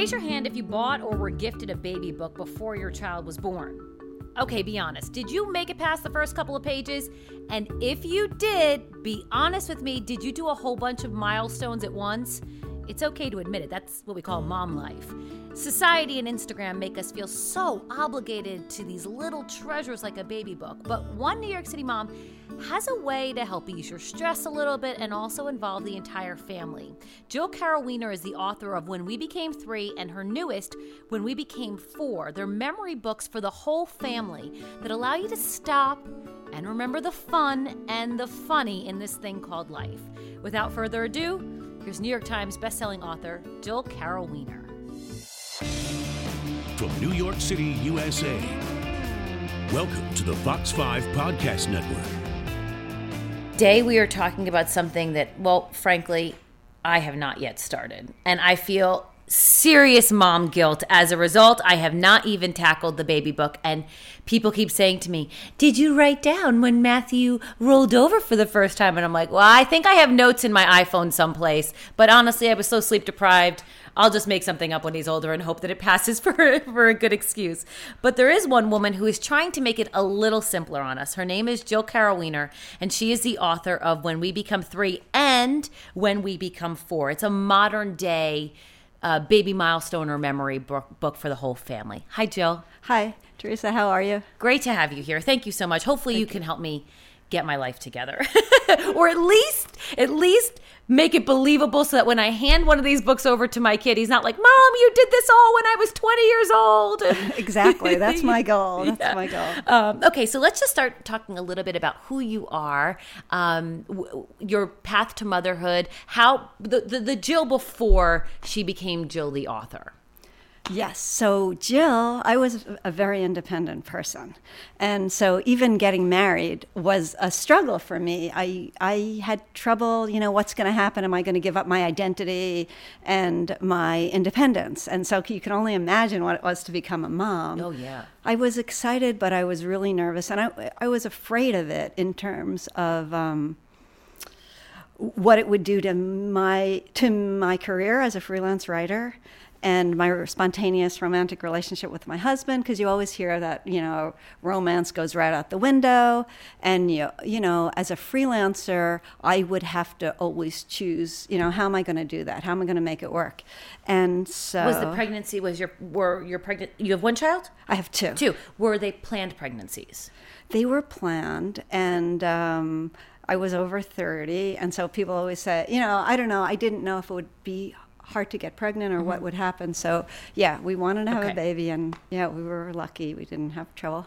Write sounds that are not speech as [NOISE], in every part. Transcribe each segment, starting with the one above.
Raise your hand if you bought or were gifted a baby book before your child was born. Okay, be honest. Did you make it past the first couple of pages? And if you did, be honest with me, did you do a whole bunch of milestones at once? It's okay to admit it. That's what we call mom life. Society and Instagram make us feel so obligated to these little treasures like a baby book. But one New York City mom has a way to help ease your stress a little bit and also involve the entire family. Jill Caryl Weiner is the author of When We Became Three and her newest, When We Became Four. They're memory books for the whole family that allow you to stop and remember the fun and the funny in this thing called life. Without further ado, here's New York Times bestselling author Jill Caryl Weiner. From New York City, USA, welcome to the Fox 5 Podcast Network. Today, we are talking about something that, well, frankly, I have not yet started. And I feel serious mom guilt as a result. I have not even tackled the baby book. And people keep saying to me, Did you write down when Matthew rolled over for the first time? And I'm like, Well, I think I have notes in my iPhone someplace. But honestly, I was so sleep deprived. I'll just make something up when he's older and hope that it passes [LAUGHS] for, for a good excuse. But there is one woman who is trying to make it a little simpler on us. Her name is Jill Caryl Weiner, and she is the author of When We Become Three and When We Become Four. It's a modern day uh, baby milestone or memory book, book for the whole family. Hi, Jill. Hi, Teresa. How are you? Great to have you here. Thank you so much. Hopefully, you can help me get my life together [LAUGHS] or at least at least make it believable so that when I hand one of these books over to my kid, he's not like, Mom, you did this all when I was 20 years old. [LAUGHS] exactly. That's my [LAUGHS] goal. That's yeah. my goal. Um, okay, so let's just start talking a little bit about who you are, um, w- your path to motherhood, how the, the, the Jill before she became Jill the author. Yes. So, Jill, I was a very independent person. And so, even getting married was a struggle for me. I, I had trouble, you know, what's going to happen? Am I going to give up my identity and my independence? And so, you can only imagine what it was to become a mom. Oh, yeah. I was excited, but I was really nervous. And I, I was afraid of it in terms of. Um, what it would do to my to my career as a freelance writer and my spontaneous romantic relationship with my husband because you always hear that you know romance goes right out the window. And you you know as a freelancer I would have to always choose you know how am I going to do that? How am I going to make it work? And so was the pregnancy was your were your pregnant you have one child? I have two. Two. Were they planned pregnancies? They were planned and um, I was over 30 and so people always say you know I don't know I didn't know if it would be hard to get pregnant or mm-hmm. what would happen. So yeah, we wanted to have okay. a baby, and yeah, we were lucky. We didn't have trouble.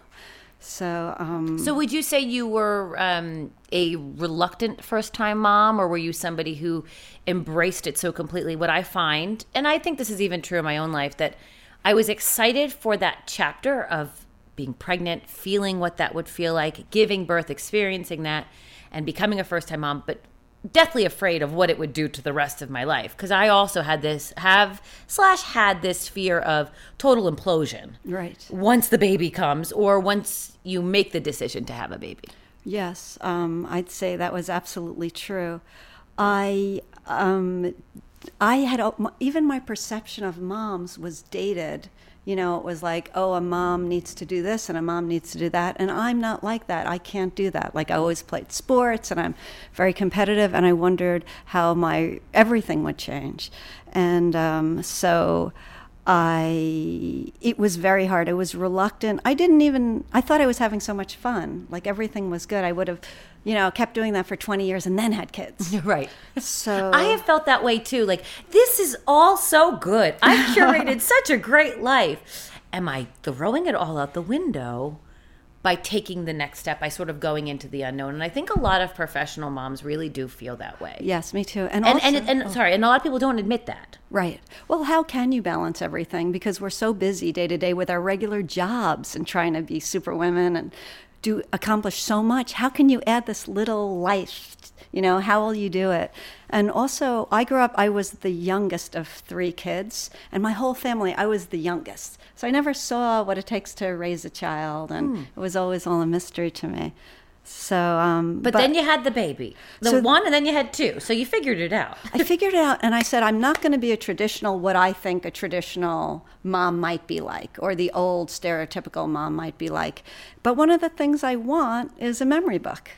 So, um, so would you say you were um, a reluctant first-time mom, or were you somebody who embraced it so completely? What I find, and I think this is even true in my own life, that I was excited for that chapter of being pregnant, feeling what that would feel like, giving birth, experiencing that, and becoming a first-time mom. But deathly afraid of what it would do to the rest of my life because I also had this have slash had this fear of total implosion. Right. Once the baby comes or once you make the decision to have a baby. Yes, um, I'd say that was absolutely true. I um, I had even my perception of moms was dated you know, it was like, oh, a mom needs to do this and a mom needs to do that. And I'm not like that. I can't do that. Like, I always played sports and I'm very competitive, and I wondered how my everything would change. And um, so I, it was very hard. I was reluctant. I didn't even, I thought I was having so much fun. Like, everything was good. I would have you know, kept doing that for 20 years and then had kids. [LAUGHS] Right. So I have felt that way too. Like, this is all so good. I've [LAUGHS] curated such a great life. Am I throwing it all out the window by taking the next step, by sort of going into the unknown? And I think a lot of professional moms really do feel that way. Yes, me too. And and, also, and, and, oh. sorry, and a lot of people don't admit that. Right. Well, how can you balance everything? Because we're so busy day to day with our regular jobs and trying to be super women and do accomplish so much. How can you add this little life? You know, how will you do it? And also, I grew up, I was the youngest of three kids, and my whole family, I was the youngest. So I never saw what it takes to raise a child, and mm. it was always all a mystery to me. So, um, But, then you had the baby, the So- one, and then you had two. So you figured it out. I figured it out and I said, I'm not going to be a traditional, what I think a traditional mom might be like, or the old stereotypical mom might be like. But one of the things I want is a memory book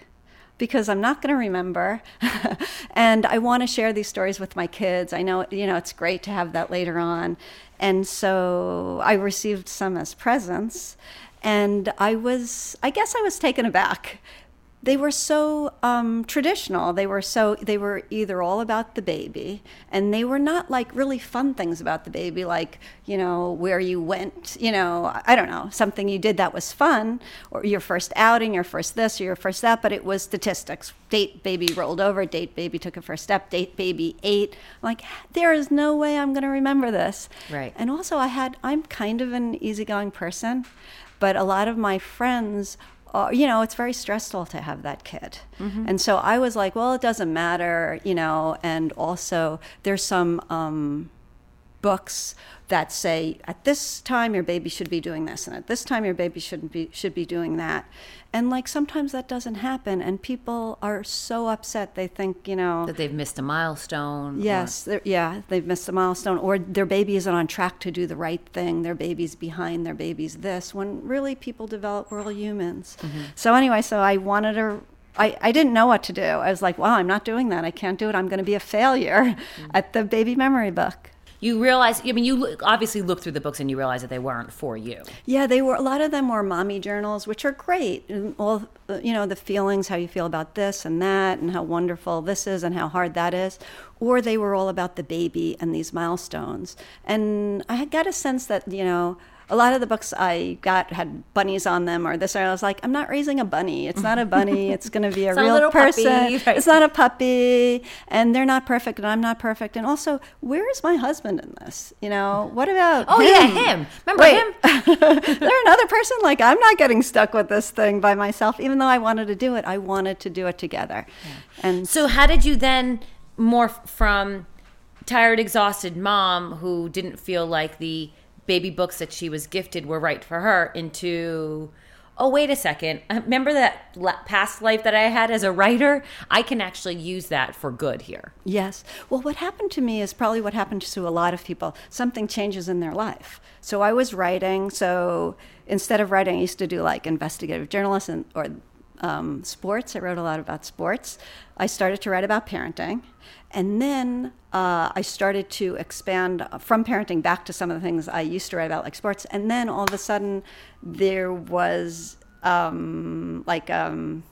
because I'm not going to remember. [LAUGHS] and I want to share these stories with my kids. I know, you know, it's great to have that later on. And so I received some as presents. And I was, I guess I was taken aback they were so um, traditional. They were so they were either all about the baby, and they were not like really fun things about the baby, like you know where you went, you know I don't know something you did that was fun, or your first outing, your first this, or your first that. But it was statistics. Date baby rolled over. Date baby took a first step. Date baby ate. I'm like there is no way I'm going to remember this. Right. And also I had I'm kind of an easygoing person, but a lot of my friends uh, you know, it's very stressful to have that kid. And so I was like, well, it doesn't matter, you know, and also there's some um, books that say at this time your baby should be doing this and at this time your baby shouldn't be should be doing that and like sometimes that doesn't happen and people are so upset they think you know That they've missed a milestone. Yes, they're- yeah, they've missed a milestone, or their baby isn't on track to do the right thing. Their baby's behind. Their baby's this. When really people develop, we're all humans. Mm-hmm. So anyway, so I wanted to. I, I didn't know what to do. I was like, wow, I'm not doing that. I can't do it. I'm going to be a failure mm-hmm. at the baby memory book. You realize, I mean, you obviously look through the books and you realize that they weren't for you. Yeah, they were. A lot of them were mommy journals, which are great. All uh, you know, the feelings, how you feel about this and that, and how wonderful this is, and how hard that is. Or they were all about the baby and these milestones. And I had got a sense that you know. A lot of the books I got had bunnies on them or this. Or I was like, I'm not raising a bunny. It's not a bunny. [LAUGHS] It's going to be a a real puppy, person. [LAUGHS] right. It's not a puppy. And they're not perfect, and I'm not perfect. And also, where is my husband in this? You know, what about? Oh, yeah, him. Remember Wait, him? [LAUGHS] they're another person. Like I'm not getting stuck with this thing by myself. Even though I wanted to do it, I wanted to do it together. And So, how did you then morph from tired, exhausted mom who didn't feel like the baby books that she was gifted were right for her into, oh, wait a second. Uh, Remember that past life that I had as a writer? I can actually use that for good here. yes, well, what happened to me is probably what happened to a lot of people. Something changes in their life. So I was writing. So instead of writing, I used to do like investigative journalism or um, sports. I wrote a lot about sports. I started to write about parenting. And then uh, I started to expand from parenting back to some of the things I used to write about, like sports. And then all of a sudden, there was um, like um,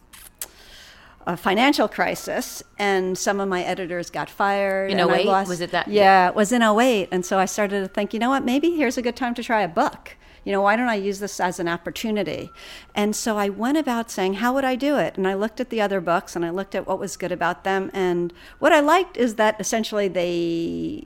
a financial crisis, and some of my editors got fired. In and 08? Was it that- Yeah, it was in 08. And so I started to think, you know what, maybe here's a good time to try a book. You know, why don't I use this as an opportunity? And so I went about saying, how would I do it? And I looked at the other books and I looked at what was good about them. And what I liked is that essentially they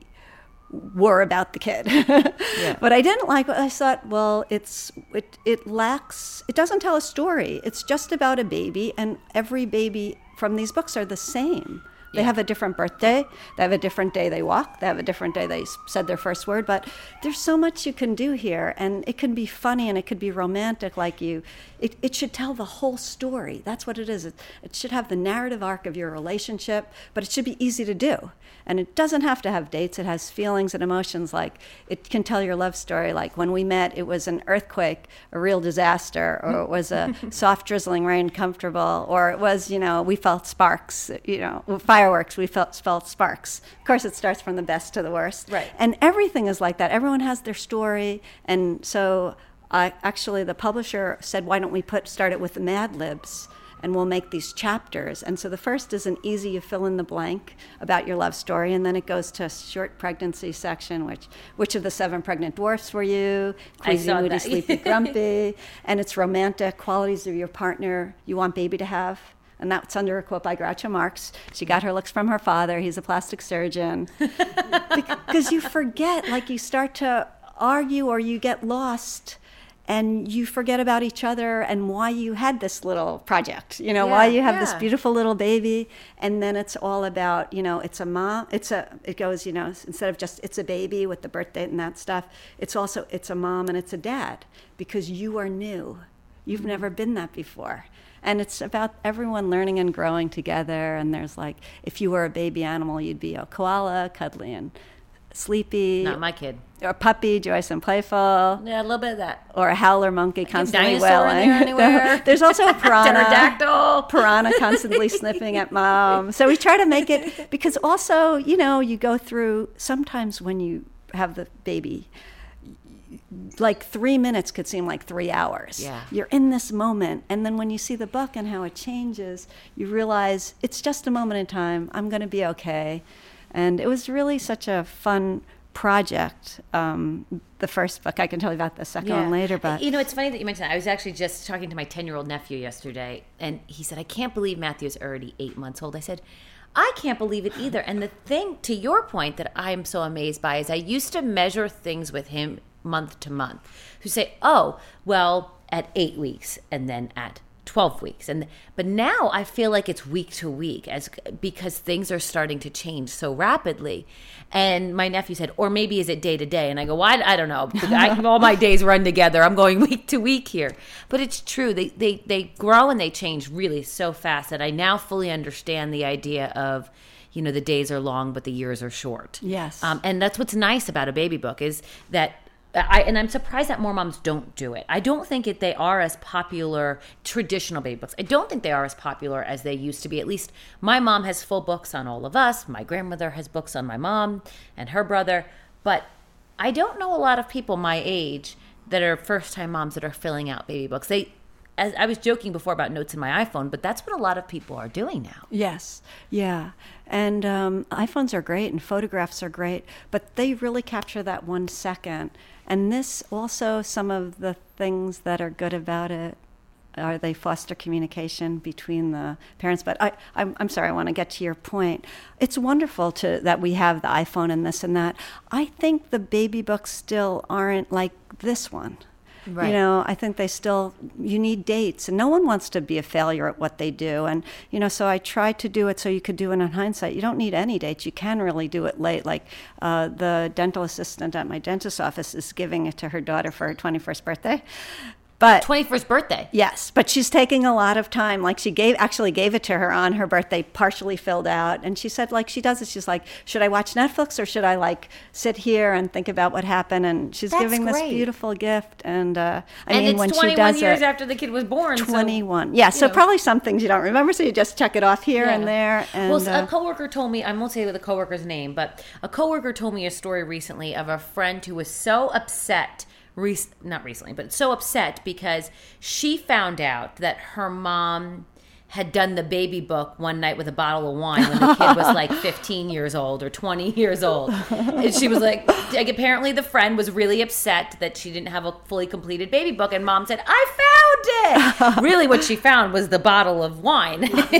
were about the kid. [LAUGHS] But I didn't like what I thought, well, it's it it lacks it doesn't tell a story. It's just about a baby and every baby from these books are the same. They have a different birthday. They have a different day they walk. They have a different day they said their first word. But there's so much you can do here, and it can be funny and it could be romantic, like you. It, it should tell the whole story. That's what it is. It, it should have the narrative arc of your relationship, but it should be easy to do. And it doesn't have to have dates. It has feelings and emotions. Like it can tell your love story. Like when we met, it was an earthquake, a real disaster, or it was a [LAUGHS] soft drizzling rain, comfortable, or it was, you know, we felt sparks, you know, fireworks, we felt, felt sparks. Of course, it starts from the best to the worst. Right. And everything is like that. Everyone has their story. And so I actually, the publisher said, why don't we put start it with the Mad Libs? And we'll make these chapters. And so the first is an easy, you fill in the blank about your love story. And then it goes to a short pregnancy section, which which of the seven pregnant dwarfs were you? Crazy, moody, that. sleepy, [LAUGHS] grumpy. And it's romantic qualities of your partner you want baby to have. And that's under a quote by Groucho Marx. She got her looks from her father. He's a plastic surgeon. [LAUGHS] because you forget, like you start to argue or you get lost and you forget about each other and why you had this little project, you know, why you have this beautiful little baby. And then it's all about, you know, it's a mom, it's a, it goes, you know, instead of just it's a baby with the birth date and that stuff, it's also, it's a mom and it's a dad because you are new. You've mm-hmm. never been that before. And it's about everyone learning and growing together. And there's like, if you were a baby animal, you'd be a koala, cuddly and sleepy. Not my kid. Or a puppy, joyous and playful. Yeah, a little bit of that. Or a howler monkey constantly wailing. there. [LAUGHS] There's also a [LAUGHS] piranha. Pterodactyl. [LAUGHS] Piranha constantly sniffing at mom. So we try to make it because also, you know, you go through sometimes when you have the baby, like three minutes could seem like three hours. Yeah. You're in this moment. And then when you see the book and how it changes, you realize it's just a moment in time. I'm going to be okay. And it was really such a fun project. Um, the first book, I can tell you about the second one later, but you know, it's funny that you mentioned that. I was actually just talking to my ten-year-old nephew yesterday, and he said, "I can't believe Matthew's already eight months old." I said. I can't believe it either. And the thing, to your point, that I'm so amazed by is I used to measure things with him month to month. Who say, "Oh, well, at eight weeks, and then at 12 weeks. And but now i feel like it's week to week as because things are starting to change so rapidly. And my nephew said or maybe is it day to day? And i go well, I, I don't know. I, [LAUGHS] all my days run together. I'm going [LAUGHS] week to week here. But it's true. They, they they grow and they change really so fast that i now fully understand the idea of you know the days are long but the years are short. Yes. um, and that's what's nice about a baby book is that I, and I'm surprised that more moms don't do it. I don't think it, they are as popular traditional baby books. I don't think they are as popular as they used to be. At least my mom has full books on all of us. My grandmother has books on my mom and her brother. But I don't know a lot of people my age that are first time moms that are filling out baby books. They as I was joking before about notes in my iPhone, but that's what a lot of people are doing now. Yes, yeah. And um, iPhones are great and photographs are great, but they really capture that one second. And this also, some of the things that are good about it are they foster communication between the parents. But I, I'm, I'm sorry, I want to get to your point. It's wonderful to that we have the iPhone and this and that. I think the baby books still aren't like this one. Right. You know, I think they still, you need dates, and no one wants to be a failure at what they do. And, you know, so I tried to do it so you could do it in hindsight. You don't need any dates. You can really do it late. Like uh, the dental assistant at my dentist's office is giving it to her daughter for her 21st birthday. But 21st birthday. Yes, but she's taking a lot of time. Like she gave actually gave it to her on her birthday, partially filled out, and she said like she does it. She's like, should I watch Netflix or should I like sit here and think about what happened? And she's That's giving this beautiful gift. And uh, I and mean, it's when 21 she does years it, after the kid was born. so- 21. yeah, so know. probably some things you don't remember, so you just check it off here and there. And well, uh, a coworker told me I won't say the coworker's name, but a coworker told me a story recently of a friend who was so upset. Rec- not recently, but so upset because she found out that her mom had done the baby book one night with a bottle of wine when the kid was like [LAUGHS] 15 years old or 20 years old. And she was like, like, apparently the friend was really upset that she didn't have a fully completed baby book. And mom said, I found it. really, what she found was the bottle of wine. [LAUGHS]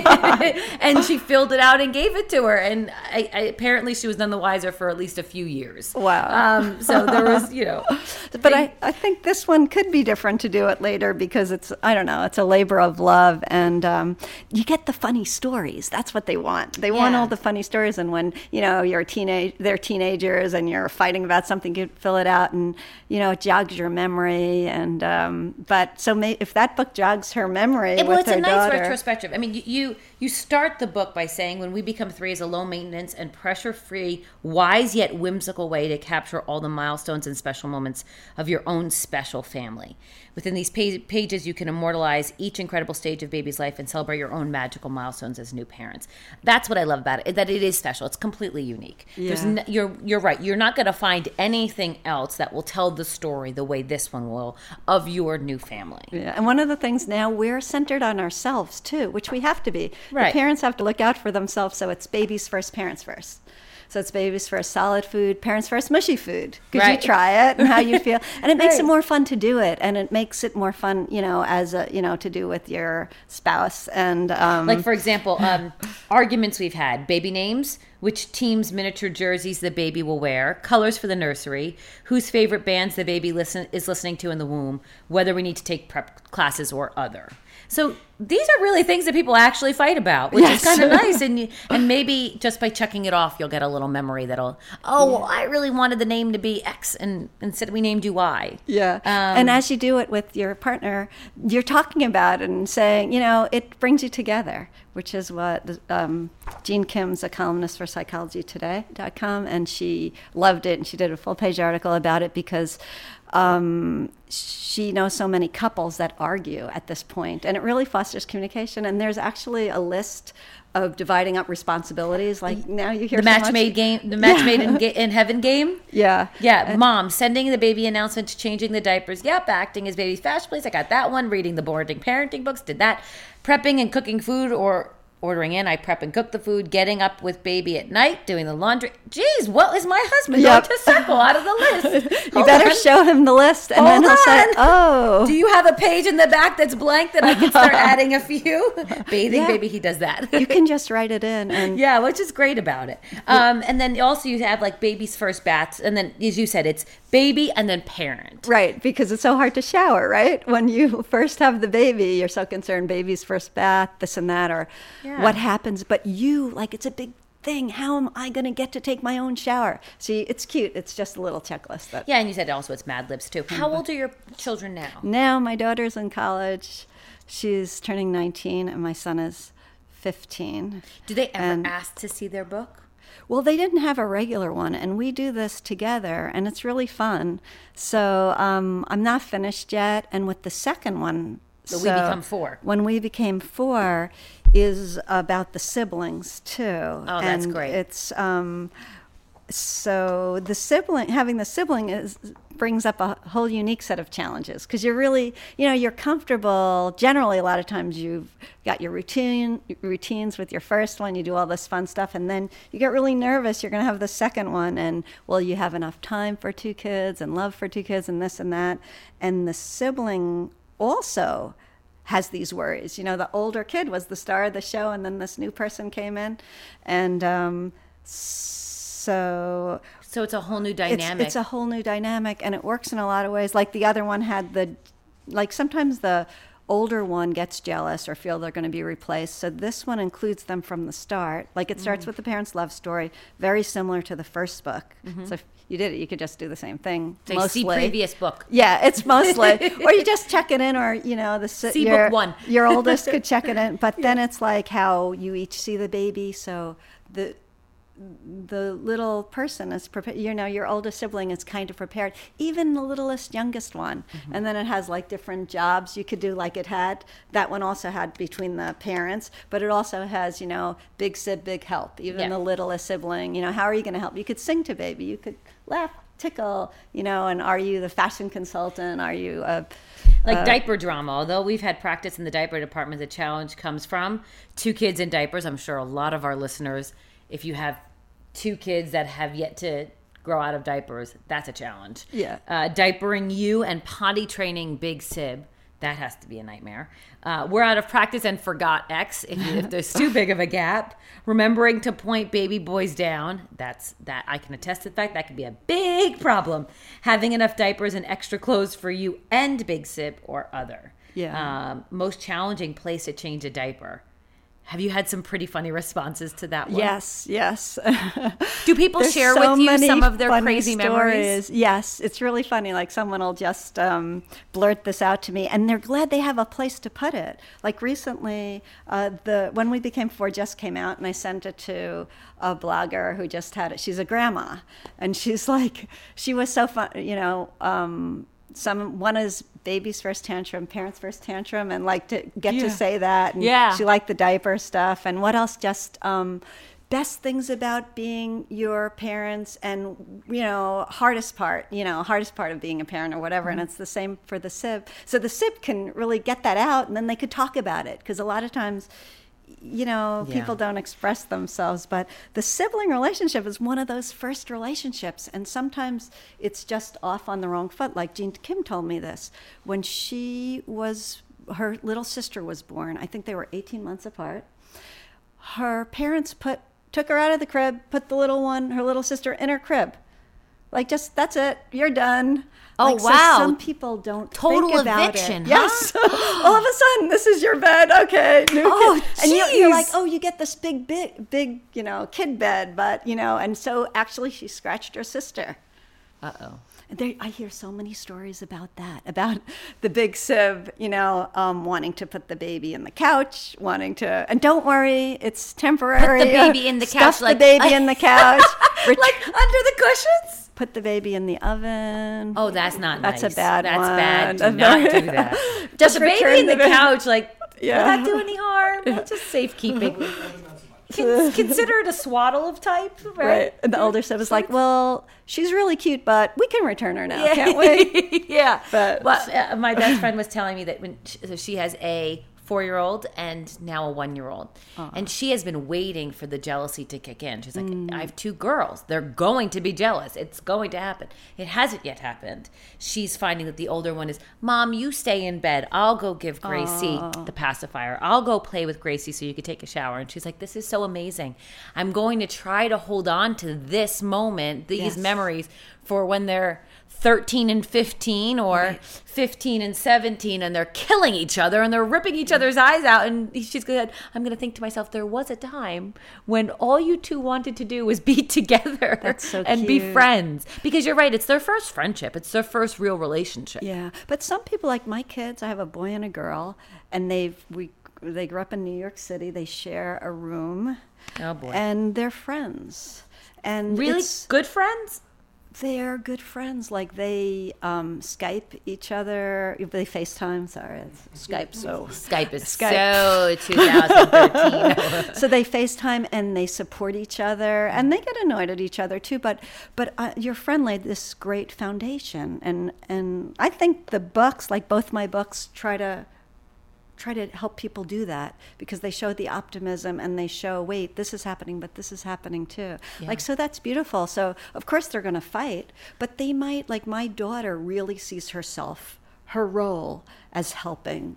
and she filled it out and gave it to her. And I, I, apparently she was none the wiser for at least a few years. Wow. Um, so there was, you know. [LAUGHS] but I, I think this one could be different to do it later because it's I don't know it's a labor of love and um, you get the funny stories that's what they want they want all the funny stories and when you know you're a teenage they're teenagers and you're fighting about something you fill it out and you know it jogs your memory and um, but so may, if that book jogs her memory It- with well, it's her a nice daughter retrospective. I mean, you you start the book by saying, "When we become three is a low maintenance and pressure free, wise yet whimsical way to capture all the milestones and special moments of your own special family." Within these pages, you can immortalize each incredible stage of baby's life and celebrate your own magical milestones as new parents. That's what I love about it. That it is special. It's completely unique. There's Yeah. n- you're you're right. You're not going to find anything else that will tell the story the way this one will of your new family. Yeah, and one of the things now we're centered on ourselves too, which we have to be. Right. The parents have to look out for themselves, so it's babies first, parents first. So it's babies first solid food, parents first mushy food. Could Right. you try it and how you [LAUGHS] feel, and it makes it more fun to do it, and it makes it more fun, you know, as a you know to do with your spouse and um, Like for example, um, arguments we've had: baby names, which team's miniature jerseys the baby will wear, colors for the nursery, whose favorite bands the baby listen is listening to in the womb, whether we need to take prep classes or other. So these are really things that people actually fight about, which Yes. is kind of nice. And you, and maybe just by checking it off, you'll get a little memory that'll. Oh, well, I really wanted the name to be X, and instead we named you Y. Yeah. Um, and as you do it with your partner, you're talking about it and saying, you know, it brings you together, which is what um, Jean Kim's a columnist for psychologytoday.com, and she loved it. And she did a full page article about it because um, she knows so many couples that argue at this point, and it really fosters communication. And there's actually a list of dividing up responsibilities. Like now you hear The so match much- made game, the match made in, in heaven game. [LAUGHS] Yeah. Yeah, mom sending the baby announcements, changing the diapers. Yep, acting as baby's fashion police. I got that one. Reading the boarding parenting books. Did that. Prepping and cooking food or ordering in. I prep and cook the food. Getting up with baby at night. Doing the laundry. Geez, what is my husband Yep. going to circle out of the list? [LAUGHS] You Hold better on. show him the list, and then he'll say, "Oh, Do you have a page in the back that's blank that I can start [LAUGHS] adding a few? [LAUGHS] Bathing Yeah. baby, he does that. you can just write it in." And Yeah, which is great about it. Um, and then also you have like baby's first baths, and then as you said, it's baby and then parent. Right, because it's so hard to shower, right? When you first have the baby, you're so concerned baby's first bath, this and that, or Yeah. What happens. But you, like, it's a big thing. How am I going to get to take my own shower? See, it's cute. It's just a little checklist. That Yeah, and you said also it's Mad Libs too. How old are your children now? now my daughter's in college. She's turning 19, and my son is 15. Do they ever And- ask to see their book? Well, they didn't have a regular one, and we do this together, and it's really fun. So um, I'm not finished yet, and with the second one, So We Become Four. When we became four, is about the siblings too. Oh, that's and great. It's um, so the sibling having the sibling is brings up a whole unique set of challenges because you're really you know you're comfortable generally a lot of times you've got your routine routines with your first one you do all this fun stuff and then you get really nervous you're going to have the second one and will you have enough time for two kids and love for two kids and this and that and the sibling also has these worries. You know the older kid was the star of the show and then this new person came in. And um, so So it's a whole new it's, dynamic. it's a whole new dynamic and it works in a lot of ways. Like the other one had the like sometimes the older one gets jealous or feel they're going to be replaced. So this one includes them from the start. Like it starts mm. with the parents love story very similar to the first book. Mm-hmm. So if you did it you could just do the same thing Say, mostly. see previous book. yeah, it's mostly, [LAUGHS] or you just check it in, or you know, the See book one. your oldest [LAUGHS] could check it in, but then it's like how you each see the baby, so the the little person is prepared. You know, your oldest sibling is kind of prepared, even the littlest, youngest one, Mm-hmm. and then it has like different jobs you could do, like it had. That one also had between the parents, but it also has, you know, big sib, big help. Even Yeah. the littlest sibling, you know, how are you going to help? You could sing to baby, you could laugh, tickle, you know, and are you the fashion consultant? Are you a like diaper drama. Although we've had practice in the diaper department, the challenge comes from two kids in diapers. I'm sure a lot of our listeners, if you have two kids that have yet to grow out of diapers, that's a challenge. Yeah. Uh, diapering you and potty training Big Sib. That has to be a nightmare. Uh, we're out of practice and forgot X if, you, if there's too big of a gap. Remembering to point baby boys down. That's that I can attest to the fact that could be a big problem. Having enough diapers and extra clothes for you and Big Sib or other. Yeah. Um, most challenging place to change a diaper. Have you had some pretty funny responses to that one? Yes, yes. [LAUGHS] Do people share so with you some of their crazy memories? Yes, it's really funny. Like someone will just um, blurt this out to me, and they're glad they have a place to put it. Like recently, uh, the when we became four just came out, and I sent it to a blogger who just had it. She's a grandma, and she's [LAUGHS] like, she was so fun. You know. Um, some one is baby's first tantrum, parents' first tantrum, and like to get Yeah. to say that. And Yeah. she liked the diaper stuff, and what else? Just um, best things about being your parents and you know hardest part you know hardest part of being a parent or whatever Mm-hmm. and it's the same for the sib so the sib can really get that out and then they could talk about it because a lot of times you know Yeah. people don't express themselves but the sibling relationship is one of those first relationships and sometimes it's just off on the wrong foot like jean kim told me this when she was her little sister was born i think they were 18 months apart her parents put took her out of the crib, put the little one, her little sister, in her crib. Like just that's it. You're done. Oh, Like, so wow. some people don't Total think about eviction, It. huh? Yes. [LAUGHS] All of a sudden, this is your bed. Okay. New Oh, kid. and you, you're like, oh, you get this big, big, big, you know, kid bed, but you know, and so actually, she scratched her sister. Uh oh. There, I hear so many stories about that, about the big sib, you know, um, wanting to put the baby in the couch, wanting to, and don't worry, it's temporary. Put the baby in the couch, Stuff couch, the like- baby in the [LAUGHS] couch. Like under the cushions? Put the baby in the oven. Oh, that's not That's a nice. bad That's one. bad. Do [LAUGHS] not do that. [LAUGHS] Just the baby in the the couch, like, Yeah. will that do any harm? Just safekeeping. [LAUGHS] Consider it a swaddle of type, right? Right. And the older sib is like, well, she's really cute, but we can return her now, can't we? yeah. But- well, uh, my best friend was telling me that when she, so she has a four-year-old and now a one-year-old, and she has been waiting for the jealousy to kick in. She's like, Mm. I have two girls; they're going to be jealous. It's going to happen. It hasn't yet happened. She's finding that the older one is, Mom, you stay in bed. I'll go give Gracie the pacifier. I'll go play with Gracie so you can take a shower. And she's like, This is so amazing. I'm going to try to hold on to this moment, these Yes. memories for when they're 13 and 15 or 15 and 17 and they're killing each other and they're ripping each other's eyes out and she's going I'm going to think to myself there was a time when all you two wanted to do was be [LAUGHS] together so and be friends because you're right it's their first friendship it's their first real relationship Yeah, but some people like my kids. I have a boy and a girl, and they've we they grew up in New York City. They share a room, oh boy and they're friends. And really good friends they're good friends. Like they um, Skype each other. They FaceTime. Sorry, it's [LAUGHS] Skype. So Skype is Skype. so [LAUGHS] 2013 so they FaceTime and they support each other and they get annoyed at each other too. But but uh, your friend laid this great foundation, and and I think the books, like both my books, try to try to help people do that because they show the optimism and they show wait this is happening but this is happening too. Like so that's beautiful. So of course they're going to fight but they might like my daughter really sees herself her role as helping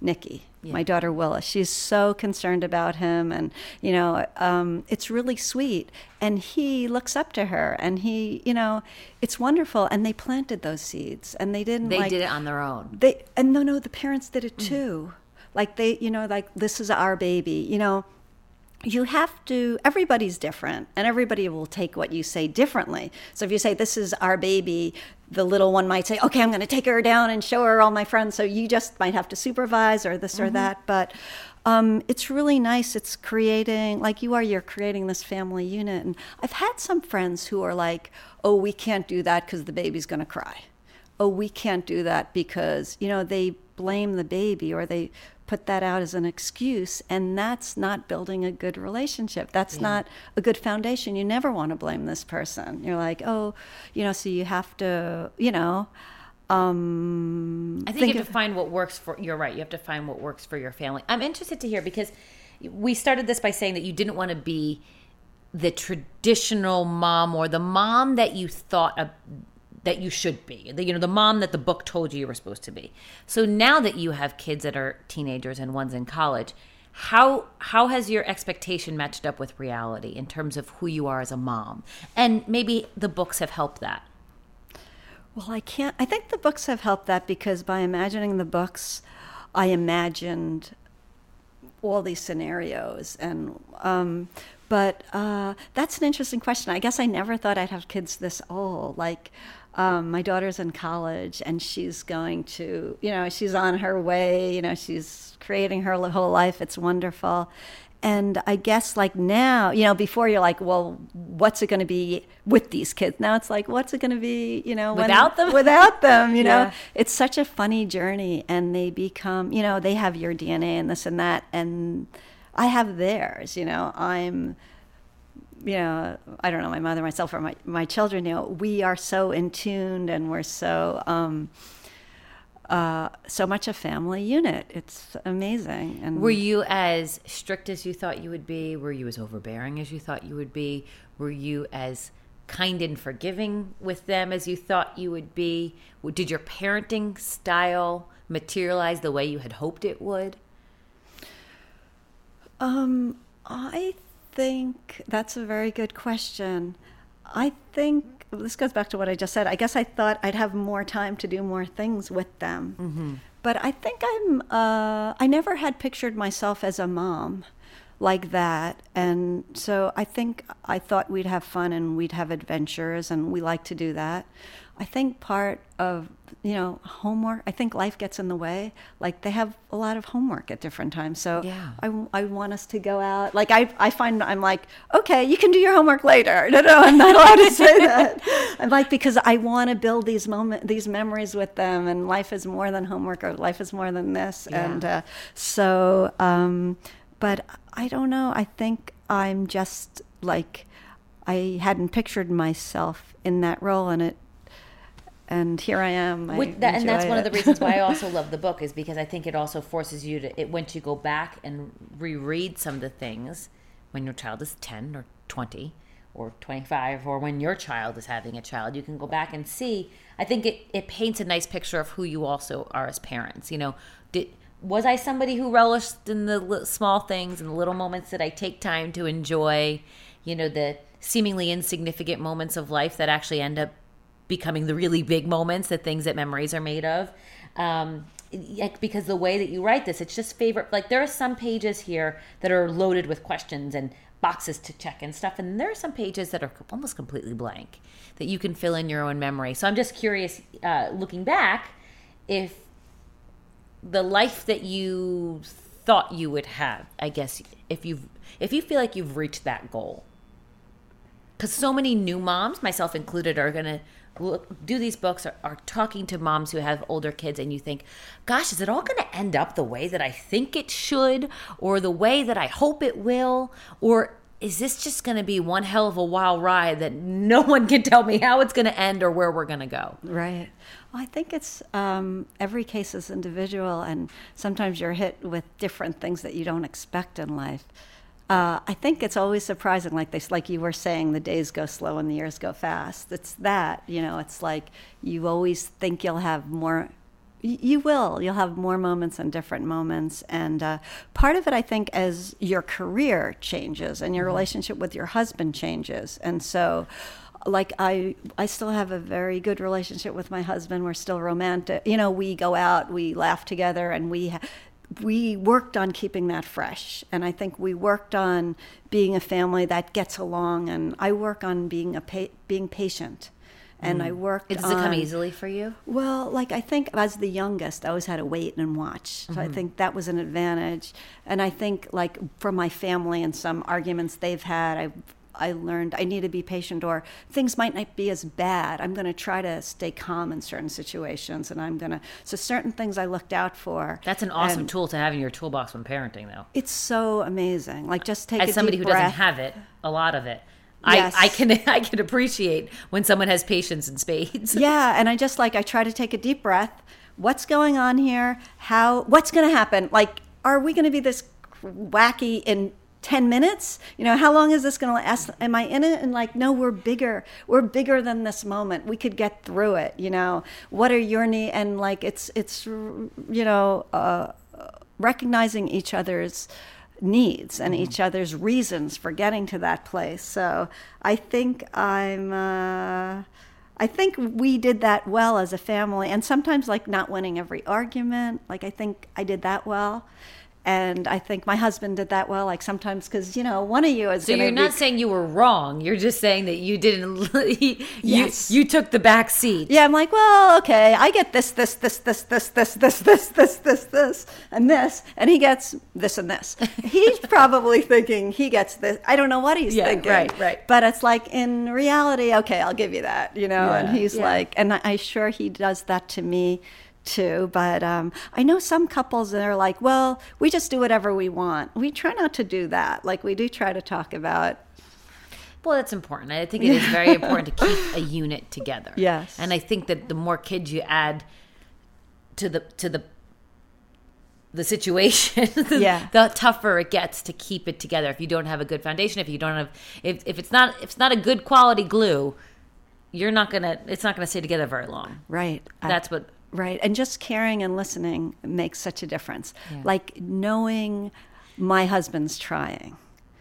Nikki, my daughter Willa. She's so concerned about him, and you know, um, it's really sweet. And he looks up to her, and he, you know, it's wonderful. And they planted those seeds, and they didn't. they like, did it on their own They and no, no, the parents did it too. Like they, you know, like this is our baby. You know, you have to everybody's different and everybody will take what you say differently. So if you say this is our baby the little one might say okay i'm going to take her down and show her all my friends so you just might have to supervise or this or that but um, it's really nice it's creating like you are you're creating this family unit and i've had some friends who are like oh we can't do that because the baby's going to cry. Oh, we can't do that because, you know, they blame the baby or they put that out as an excuse. And that's not building a good relationship. That's not a good foundation. You never want to blame this person. You're like, oh, you know, so you have to, you know, um, I think, you have to find what works for. You're right. You have to find what works for your family. I'm interested to hear because we started this by saying that you didn't want to be the traditional mom or the mom that you thought of, that you should be. The, you know, the mom that the book told you you were supposed to be. So now that you have kids that are teenagers and one's in college, how how has your expectation matched up with reality in terms of who you are as a mom? And maybe the books have helped that. Well, I can't. I think the books have helped that because by imagining the books, I imagined all these scenarios, and um, but uh, that's an interesting question. I guess I never thought I'd have kids this old. Like um, my daughter's in college, and she's going to, you know, she's on her way. You know, she's creating her whole life. It's wonderful. And I guess like now, you know, before you're like, well, what's it going to be with these kids? Now it's like, what's it going to be, you know, when- Without them? [LAUGHS] Without them, you know, Yeah. it's such a funny journey, and they become, you know, they have your DNA and this and that, and I have theirs. You know, I'm, you know, I don't know, my mother, myself, or my my children. You know, we are so in tuned, and we're so. Um, uh, so much a family unit. It's amazing. And Were you as strict as you thought you would be? Were you as overbearing as you thought you would be? Were you as kind and forgiving with them as you thought you would be? Did your parenting style materialize the way you had hoped it would? Um, I think that's a very good question. I think this goes back to what I just said. I guess I thought I'd have more time to do more things with them. Mm-hmm. But I think I'm, uh, I never had pictured myself as a mom like that. And so I think I thought we'd have fun and we'd have adventures, and we like to do that. I think part of, you know, homework, I think life gets in the way. Like they have a lot of homework at different times. So Yeah. I, I want us to go out. Like I, I find I'm like, okay, you can do your homework later. [LAUGHS] No, no, I'm not allowed to say that. I'm like, because I want to build these moment, these memories with them and life is more than homework or life is more than this. Yeah. And uh, so, um, but I don't know. I think I'm just like, I hadn't pictured myself in that role and it, and here I am. I With that, and that's enjoy one of the reasons why I also [LAUGHS] love the book is because I think it also forces you to it once you go back and reread some of the things when your child is 10 or 20 or 25 or when your child is having a child you can go back and see i think it, it paints a nice picture of who you also are as parents you know did was i somebody who relished in the small things and the little moments that i take time to enjoy you know the seemingly insignificant moments of life that actually end up becoming the really big moments, the things that memories are made of. Um, because the way that you write this, it's just favorite. Like there are some pages here that are loaded with questions and boxes to check and stuff, and there are some pages that are almost completely blank that you can fill in your own memory. So I'm just curious, uh, looking back, if the life that you thought you would have, I guess, if you if you feel like you've reached that goal, because so many new moms, myself included, are going to look, do these books, are, are talking to moms who have older kids, and you think, gosh, is it all going to end up the way that I think it should, or the way that I hope it will, or is this just going to be one hell of a wild ride that no [LAUGHS] one can tell me how it's going to end or where we're going to go? Right. I think it's um, every case is individual, and sometimes you're hit with different things that you don't expect in life. Uh, I think it's always surprising, like they, like you were saying, the days go slow and the years go fast. It's that, you know. It's like you always think you'll have more. You will. You'll have more moments and different moments, and uh, part of it, I think, as your career changes and your relationship with your husband changes, and so like I I still have a very good relationship with my husband. We're still romantic. You know, we go out, we laugh together, and we ha- we worked on keeping that fresh. And I think we worked on being a family that gets along. And I work on being a pa- being patient. And I mm. worked. Does it come easily for you? well, like I think as the youngest, I always had to wait and watch. So I mm-hmm. think that was an advantage. And I think like from my family and some arguments they've had, I I learned I need to be patient or things might not be as bad. I'm going to try to stay calm in certain situations and I'm going to so certain things I looked out for. That's an awesome And tool to have in your toolbox when parenting, though. It's so amazing. Like just take a As somebody who doesn't have it, a lot of it, Yes. I, I can [LAUGHS] I can appreciate when someone has patience and spades. [LAUGHS] yeah and i just like i try to take a deep breath what's going on here how what's going to happen like are we going to be this wacky in 10 minutes? You know how long is this going to last? Am i in it? And like no we're bigger. We're bigger than this moment. We could get through it you know? What are your needs and like it's it's you know uh, recognizing each other's needs and each other's reasons for getting to that place. So I think I'm. Uh, I think we did that well as a family, and sometimes like not winning every argument. Like I think I did that well, and I think my husband did that well. Like sometimes because you know one of you is. So you're not be- saying you were wrong. You're just saying that you didn't. you, Yes. you took the back seat. Yeah, I'm like, well, okay, I get this, this, this, this, this, this, this, this, this, this, this, and this, and he gets this and this. He's probably thinking he gets this. I don't know what he's Yeah, thinking. right, right. But it's like in reality, okay, I'll give you that, you know. and he's yeah. like, and I, I sure he does that to me too. But um, I know some couples that are like, well, we just do whatever we want. We try not to do that. Like we do try to talk about Well, that's important. I think it is very important to keep a [LAUGHS] unit together. Yes. And I think that the more kids you add to the to the the situation, [LAUGHS] the, Yeah. the tougher it gets to keep it together. If you don't have a good foundation, if you don't have if if it's not if it's not a good quality glue, you're not gonna it's not gonna stay together very long. right. I- That's what Right. And just caring and listening makes such a difference. Like knowing my husband's trying.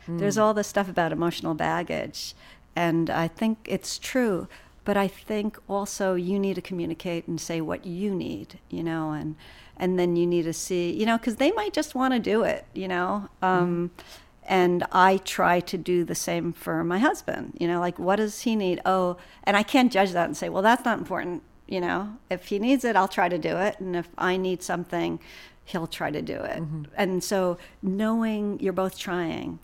There's all this stuff about emotional baggage. and I think it's true. But I think also you need to communicate and say what you need, you know, and and then you need to see, you know, because they might just want to do it, you know. Um, and I try to do the same for my husband, you know, like what does he need? Oh, and I can't judge that and say, well, that's not important, you know. If he needs it, I'll try to do it, and if I need something, he'll try to do it. And so knowing you're both trying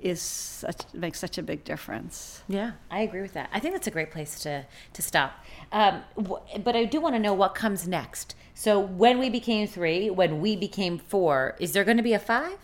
is such, makes such a big difference. Yeah, I agree with that. I think that's a great place to to stop. Um, wh- but I do want to know what comes next. So when we became three, when we became four, is there going to be a five?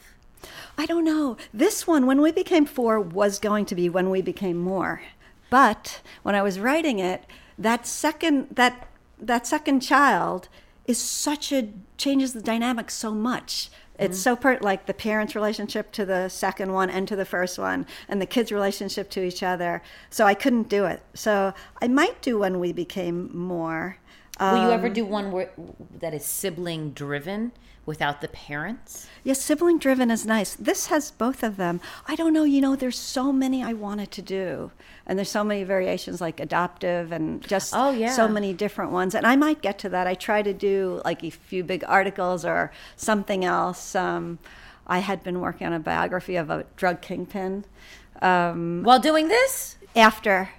I don't know. This one, when we became four, was going to be when we became more. But when I was writing it, that second that that second child is such a changes the dynamic so much. It's so per like the parents' relationship to the second one and to the first one, and the kids' relationship to each other. So I couldn't do it. So I might do when we became more. Will you Um, ever do one where, that is sibling driven without the parents? Yes, sibling driven is nice. This has both of them. I don't know, you know, there's so many I wanted to do. And there's so many variations like adoptive and just Oh, yeah. so many different ones. And I might get to that. I try to do like a few big articles or something else. Um, I had been working on a biography of a drug kingpin. Um, While doing this, after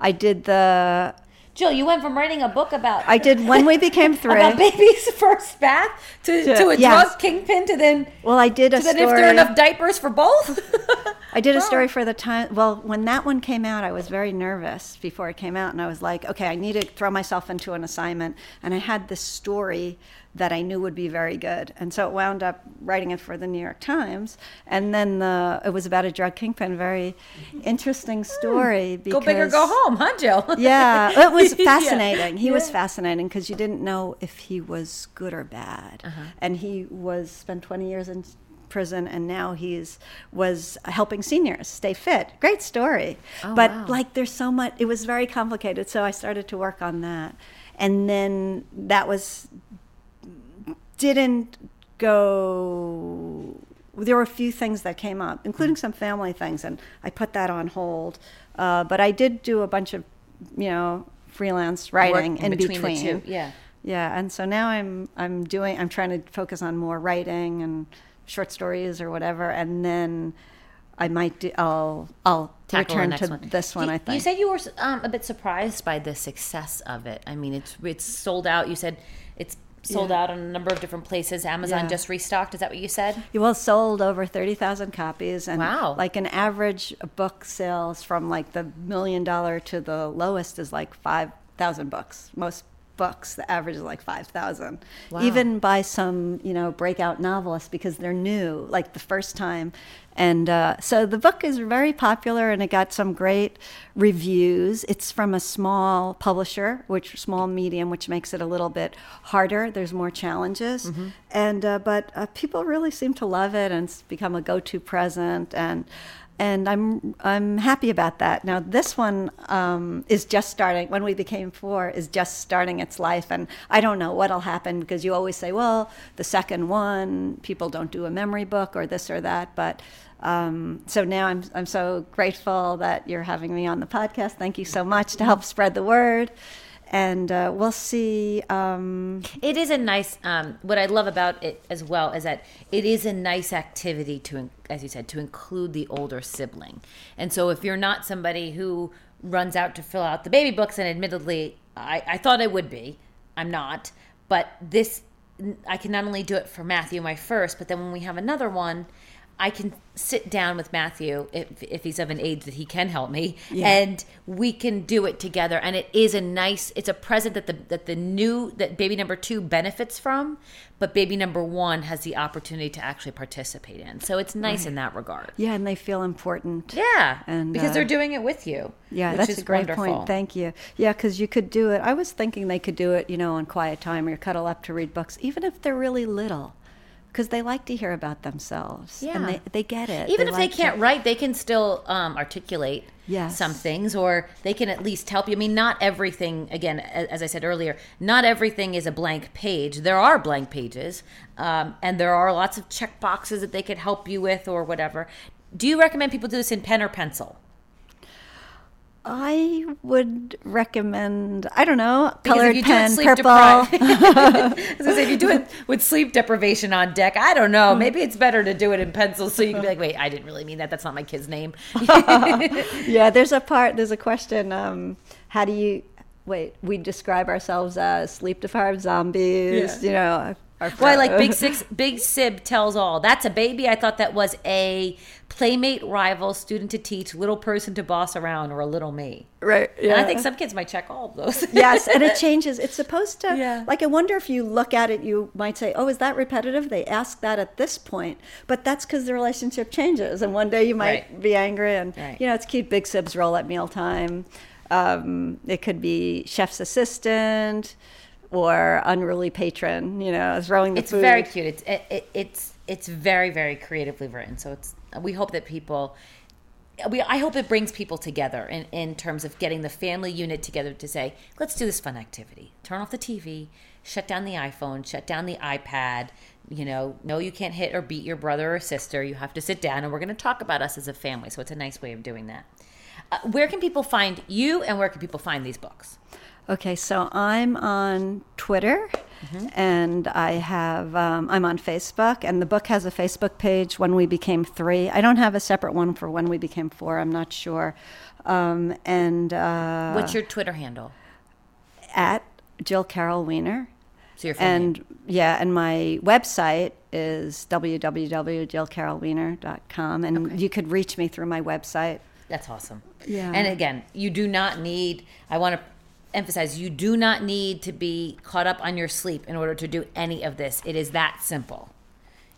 I did the, Jill, you went from writing a book about I did when we became three. [LAUGHS] about baby's [LAUGHS] first bath to, To- to a yes. drug kingpin to then well, I did a to then story. if there are enough diapers for both. [LAUGHS] I did a story for the time. Well, when that one came out, I was very nervous before it came out, and I was like, okay, I need to throw myself into an assignment. And I had this story that I knew would be very good, and so it wound up writing it for the New York Times. And then the it was about a drug kingpin, very interesting story. Because, go big or go home, huh, Jill? [LAUGHS] Yeah, it was [LAUGHS] Yeah. fascinating. He was fascinating because you didn't know if he was good or bad, Uh-huh. and he was spent 20 years in prison, and now he's was helping seniors stay fit. Great story, Oh, but wow. like there's so much. It was very complicated, so I started to work on that, and then that was didn't go there were a few things that came up including some family things and i put that on hold uh, but i did do a bunch of you know freelance writing Work in between between, two, yeah. yeah and so now i'm i'm doing i'm trying to focus on more writing and short stories or whatever and then i might do i'll i'll Tackle return to one. this one You- i think You said you were um, a bit surprised by the success of it. I mean, it's it's sold out. You said it's sold Yeah. out in a number of different places. Amazon Yeah. just restocked. Is that what you said? Well, sold over 30,000 copies. And Wow. like an average book sales from like the million dollar to the lowest is like 5,000 books. Most books, the average is like 5,000. Wow. Even by some, you know, breakout novelists because they're new, like the first time. And uh, so the book is very popular and it got some great reviews. It's from a small publisher, which small medium, which makes it a little bit harder. There's more challenges. And uh, but uh, people really seem to love it and it's become a go-to present and and I'm I'm happy about that. Now this one um, is just starting. When we became four, is just starting its life, and I don't know what'll happen because you always say, well, the second one, people don't do a memory book or this or that. But um, so now I'm I'm so grateful that you're having me on the podcast. Thank you so much to help spread the word, and uh, we'll see. Um, It is a nice. Um, what I love about it as well is that it is a nice activity to, as you said, to include the older sibling. And so, if you're not somebody who runs out to fill out the baby books, and admittedly, I, I thought I would be, I'm not. But this, I can not only do it for Matthew, my first, but then when we have another one. I can sit down with Matthew if, if he's of an age that he can help me, and we can do it together. And it is a nice, it's a present that the that the new that baby number two benefits from, but baby number one has the opportunity to actually participate in. So it's nice in that regard. yeah, and they feel important. Yeah, And, because uh, they're doing it with you. Yeah, which that's is a great wonderful. point. Thank you. Yeah, because you could do it. I was thinking they could do it, you know, on quiet time or cuddle up to read books, even if they're really little, because they like to hear about themselves. Yeah. and they they get it. Even if they can't to- write, they can still um, articulate Yes. some things, or they can at least help you. I mean, not everything. Again, as I said earlier, not everything is a blank page. There are blank pages, um, and there are lots of check boxes that they could help you with, or whatever. Do you recommend people do this in pen or pencil? I would recommend, I don't know, colored if you pen, sleep purple. deprived- [LAUGHS] [LAUGHS] I was say, if you do it with sleep deprivation on deck, I don't know. Hmm. Maybe it's better to do it in pencil so you can be like, wait, I didn't really mean that. That's not my kid's name. [LAUGHS] yeah, there's a part, there's a question. Um, how do you, wait, we describe ourselves as sleep deprived zombies, you know. Well, like Big [LAUGHS] Six. Big Sib tells all. That's a baby. I thought that was a playmate, rival, student to teach, little person to boss around, or a little me. Right. And I think some kids might check all of those. [LAUGHS] yes, and it [LAUGHS] changes. It's supposed to, Yeah. like, I wonder if you look at it, you might say, oh, is that repetitive? They ask that at this point. But that's because the relationship changes. And one day you might Right. be angry. And, Right. you know, it's cute. Big Sibs roll at mealtime. Um, it could be chef's assistant or unruly patron, you know, throwing the it's food. very cute. It's it, it, it's it's very very creatively written. So it's we hope that people. We, I hope it brings people together in, in terms of getting the family unit together to say, let's do this fun activity. Turn off the TV, shut down the iPhone, shut down the iPad. You know, no, you can't hit or beat your brother or sister. You have to sit down and we're going to talk about us as a family. So it's a nice way of doing that. Uh, where can people find you and where can people find these books? Okay, so I'm on Twitter, and I have um, I'm on Facebook, and the book has a Facebook page. When we became three, I don't have a separate one for when we became four. I'm not sure. Um, and uh, What's your Twitter handle? at Jill Caryl Weiner, So your full name. and yeah, and my website is www.jillcarylweiner.com, and you could reach me through my website. That's awesome. Yeah. And again, you do not need, I want to emphasize, you do not need to be caught up on your sleep in order to do any of this. It is that simple.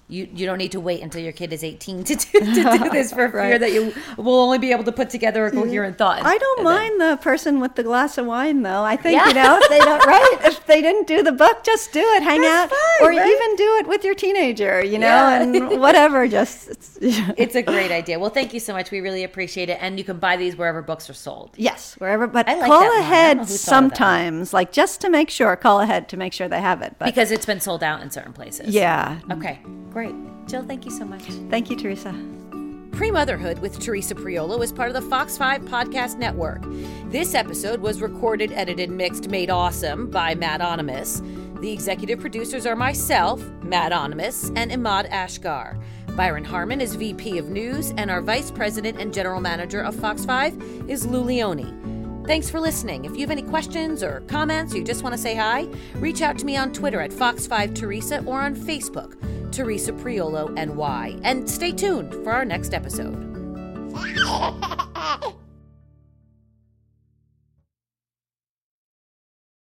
You, you don't need to wait until your kid is 18 to do, to do [LAUGHS] this for fear Right. that you will only be able to put together a mm-hmm. coherent thought. I don't then- mind the person with the glass of wine, though. I think Yeah. you know if they don't right. If [LAUGHS] they didn't do the book, just do it. Hang That's out, or right? even do it with your teenager. You know, Yeah. and [LAUGHS] whatever. Just it's, [LAUGHS] It's a great idea. Well, thank you so much. We really appreciate it. And you can buy these wherever books are sold. yes, wherever. But I like call that one. I don't know ahead who thought of that one. sometimes, like just to make sure. Call ahead to make sure they have it. But Because it's been sold out in certain places. yeah, Okay, great. Jill, thank you so much. thank you, Teresa. Pre Motherhood with Teresa Priolo is part of the Fox 5 Podcast Network. This episode was recorded, edited, mixed, made awesome by Matt Onimus. The executive producers are myself, Matt Onimus, and Imad Ashgar. Byron Harmon is VP of News, and our Vice President and General Manager of Fox 5 is Lou Leone. Thanks for listening. If you have any questions or comments or you just want to say hi, reach out to me on Twitter at Fox5Teresa or on Facebook, Teresa Priolo NY. And stay tuned for our next episode. [LAUGHS]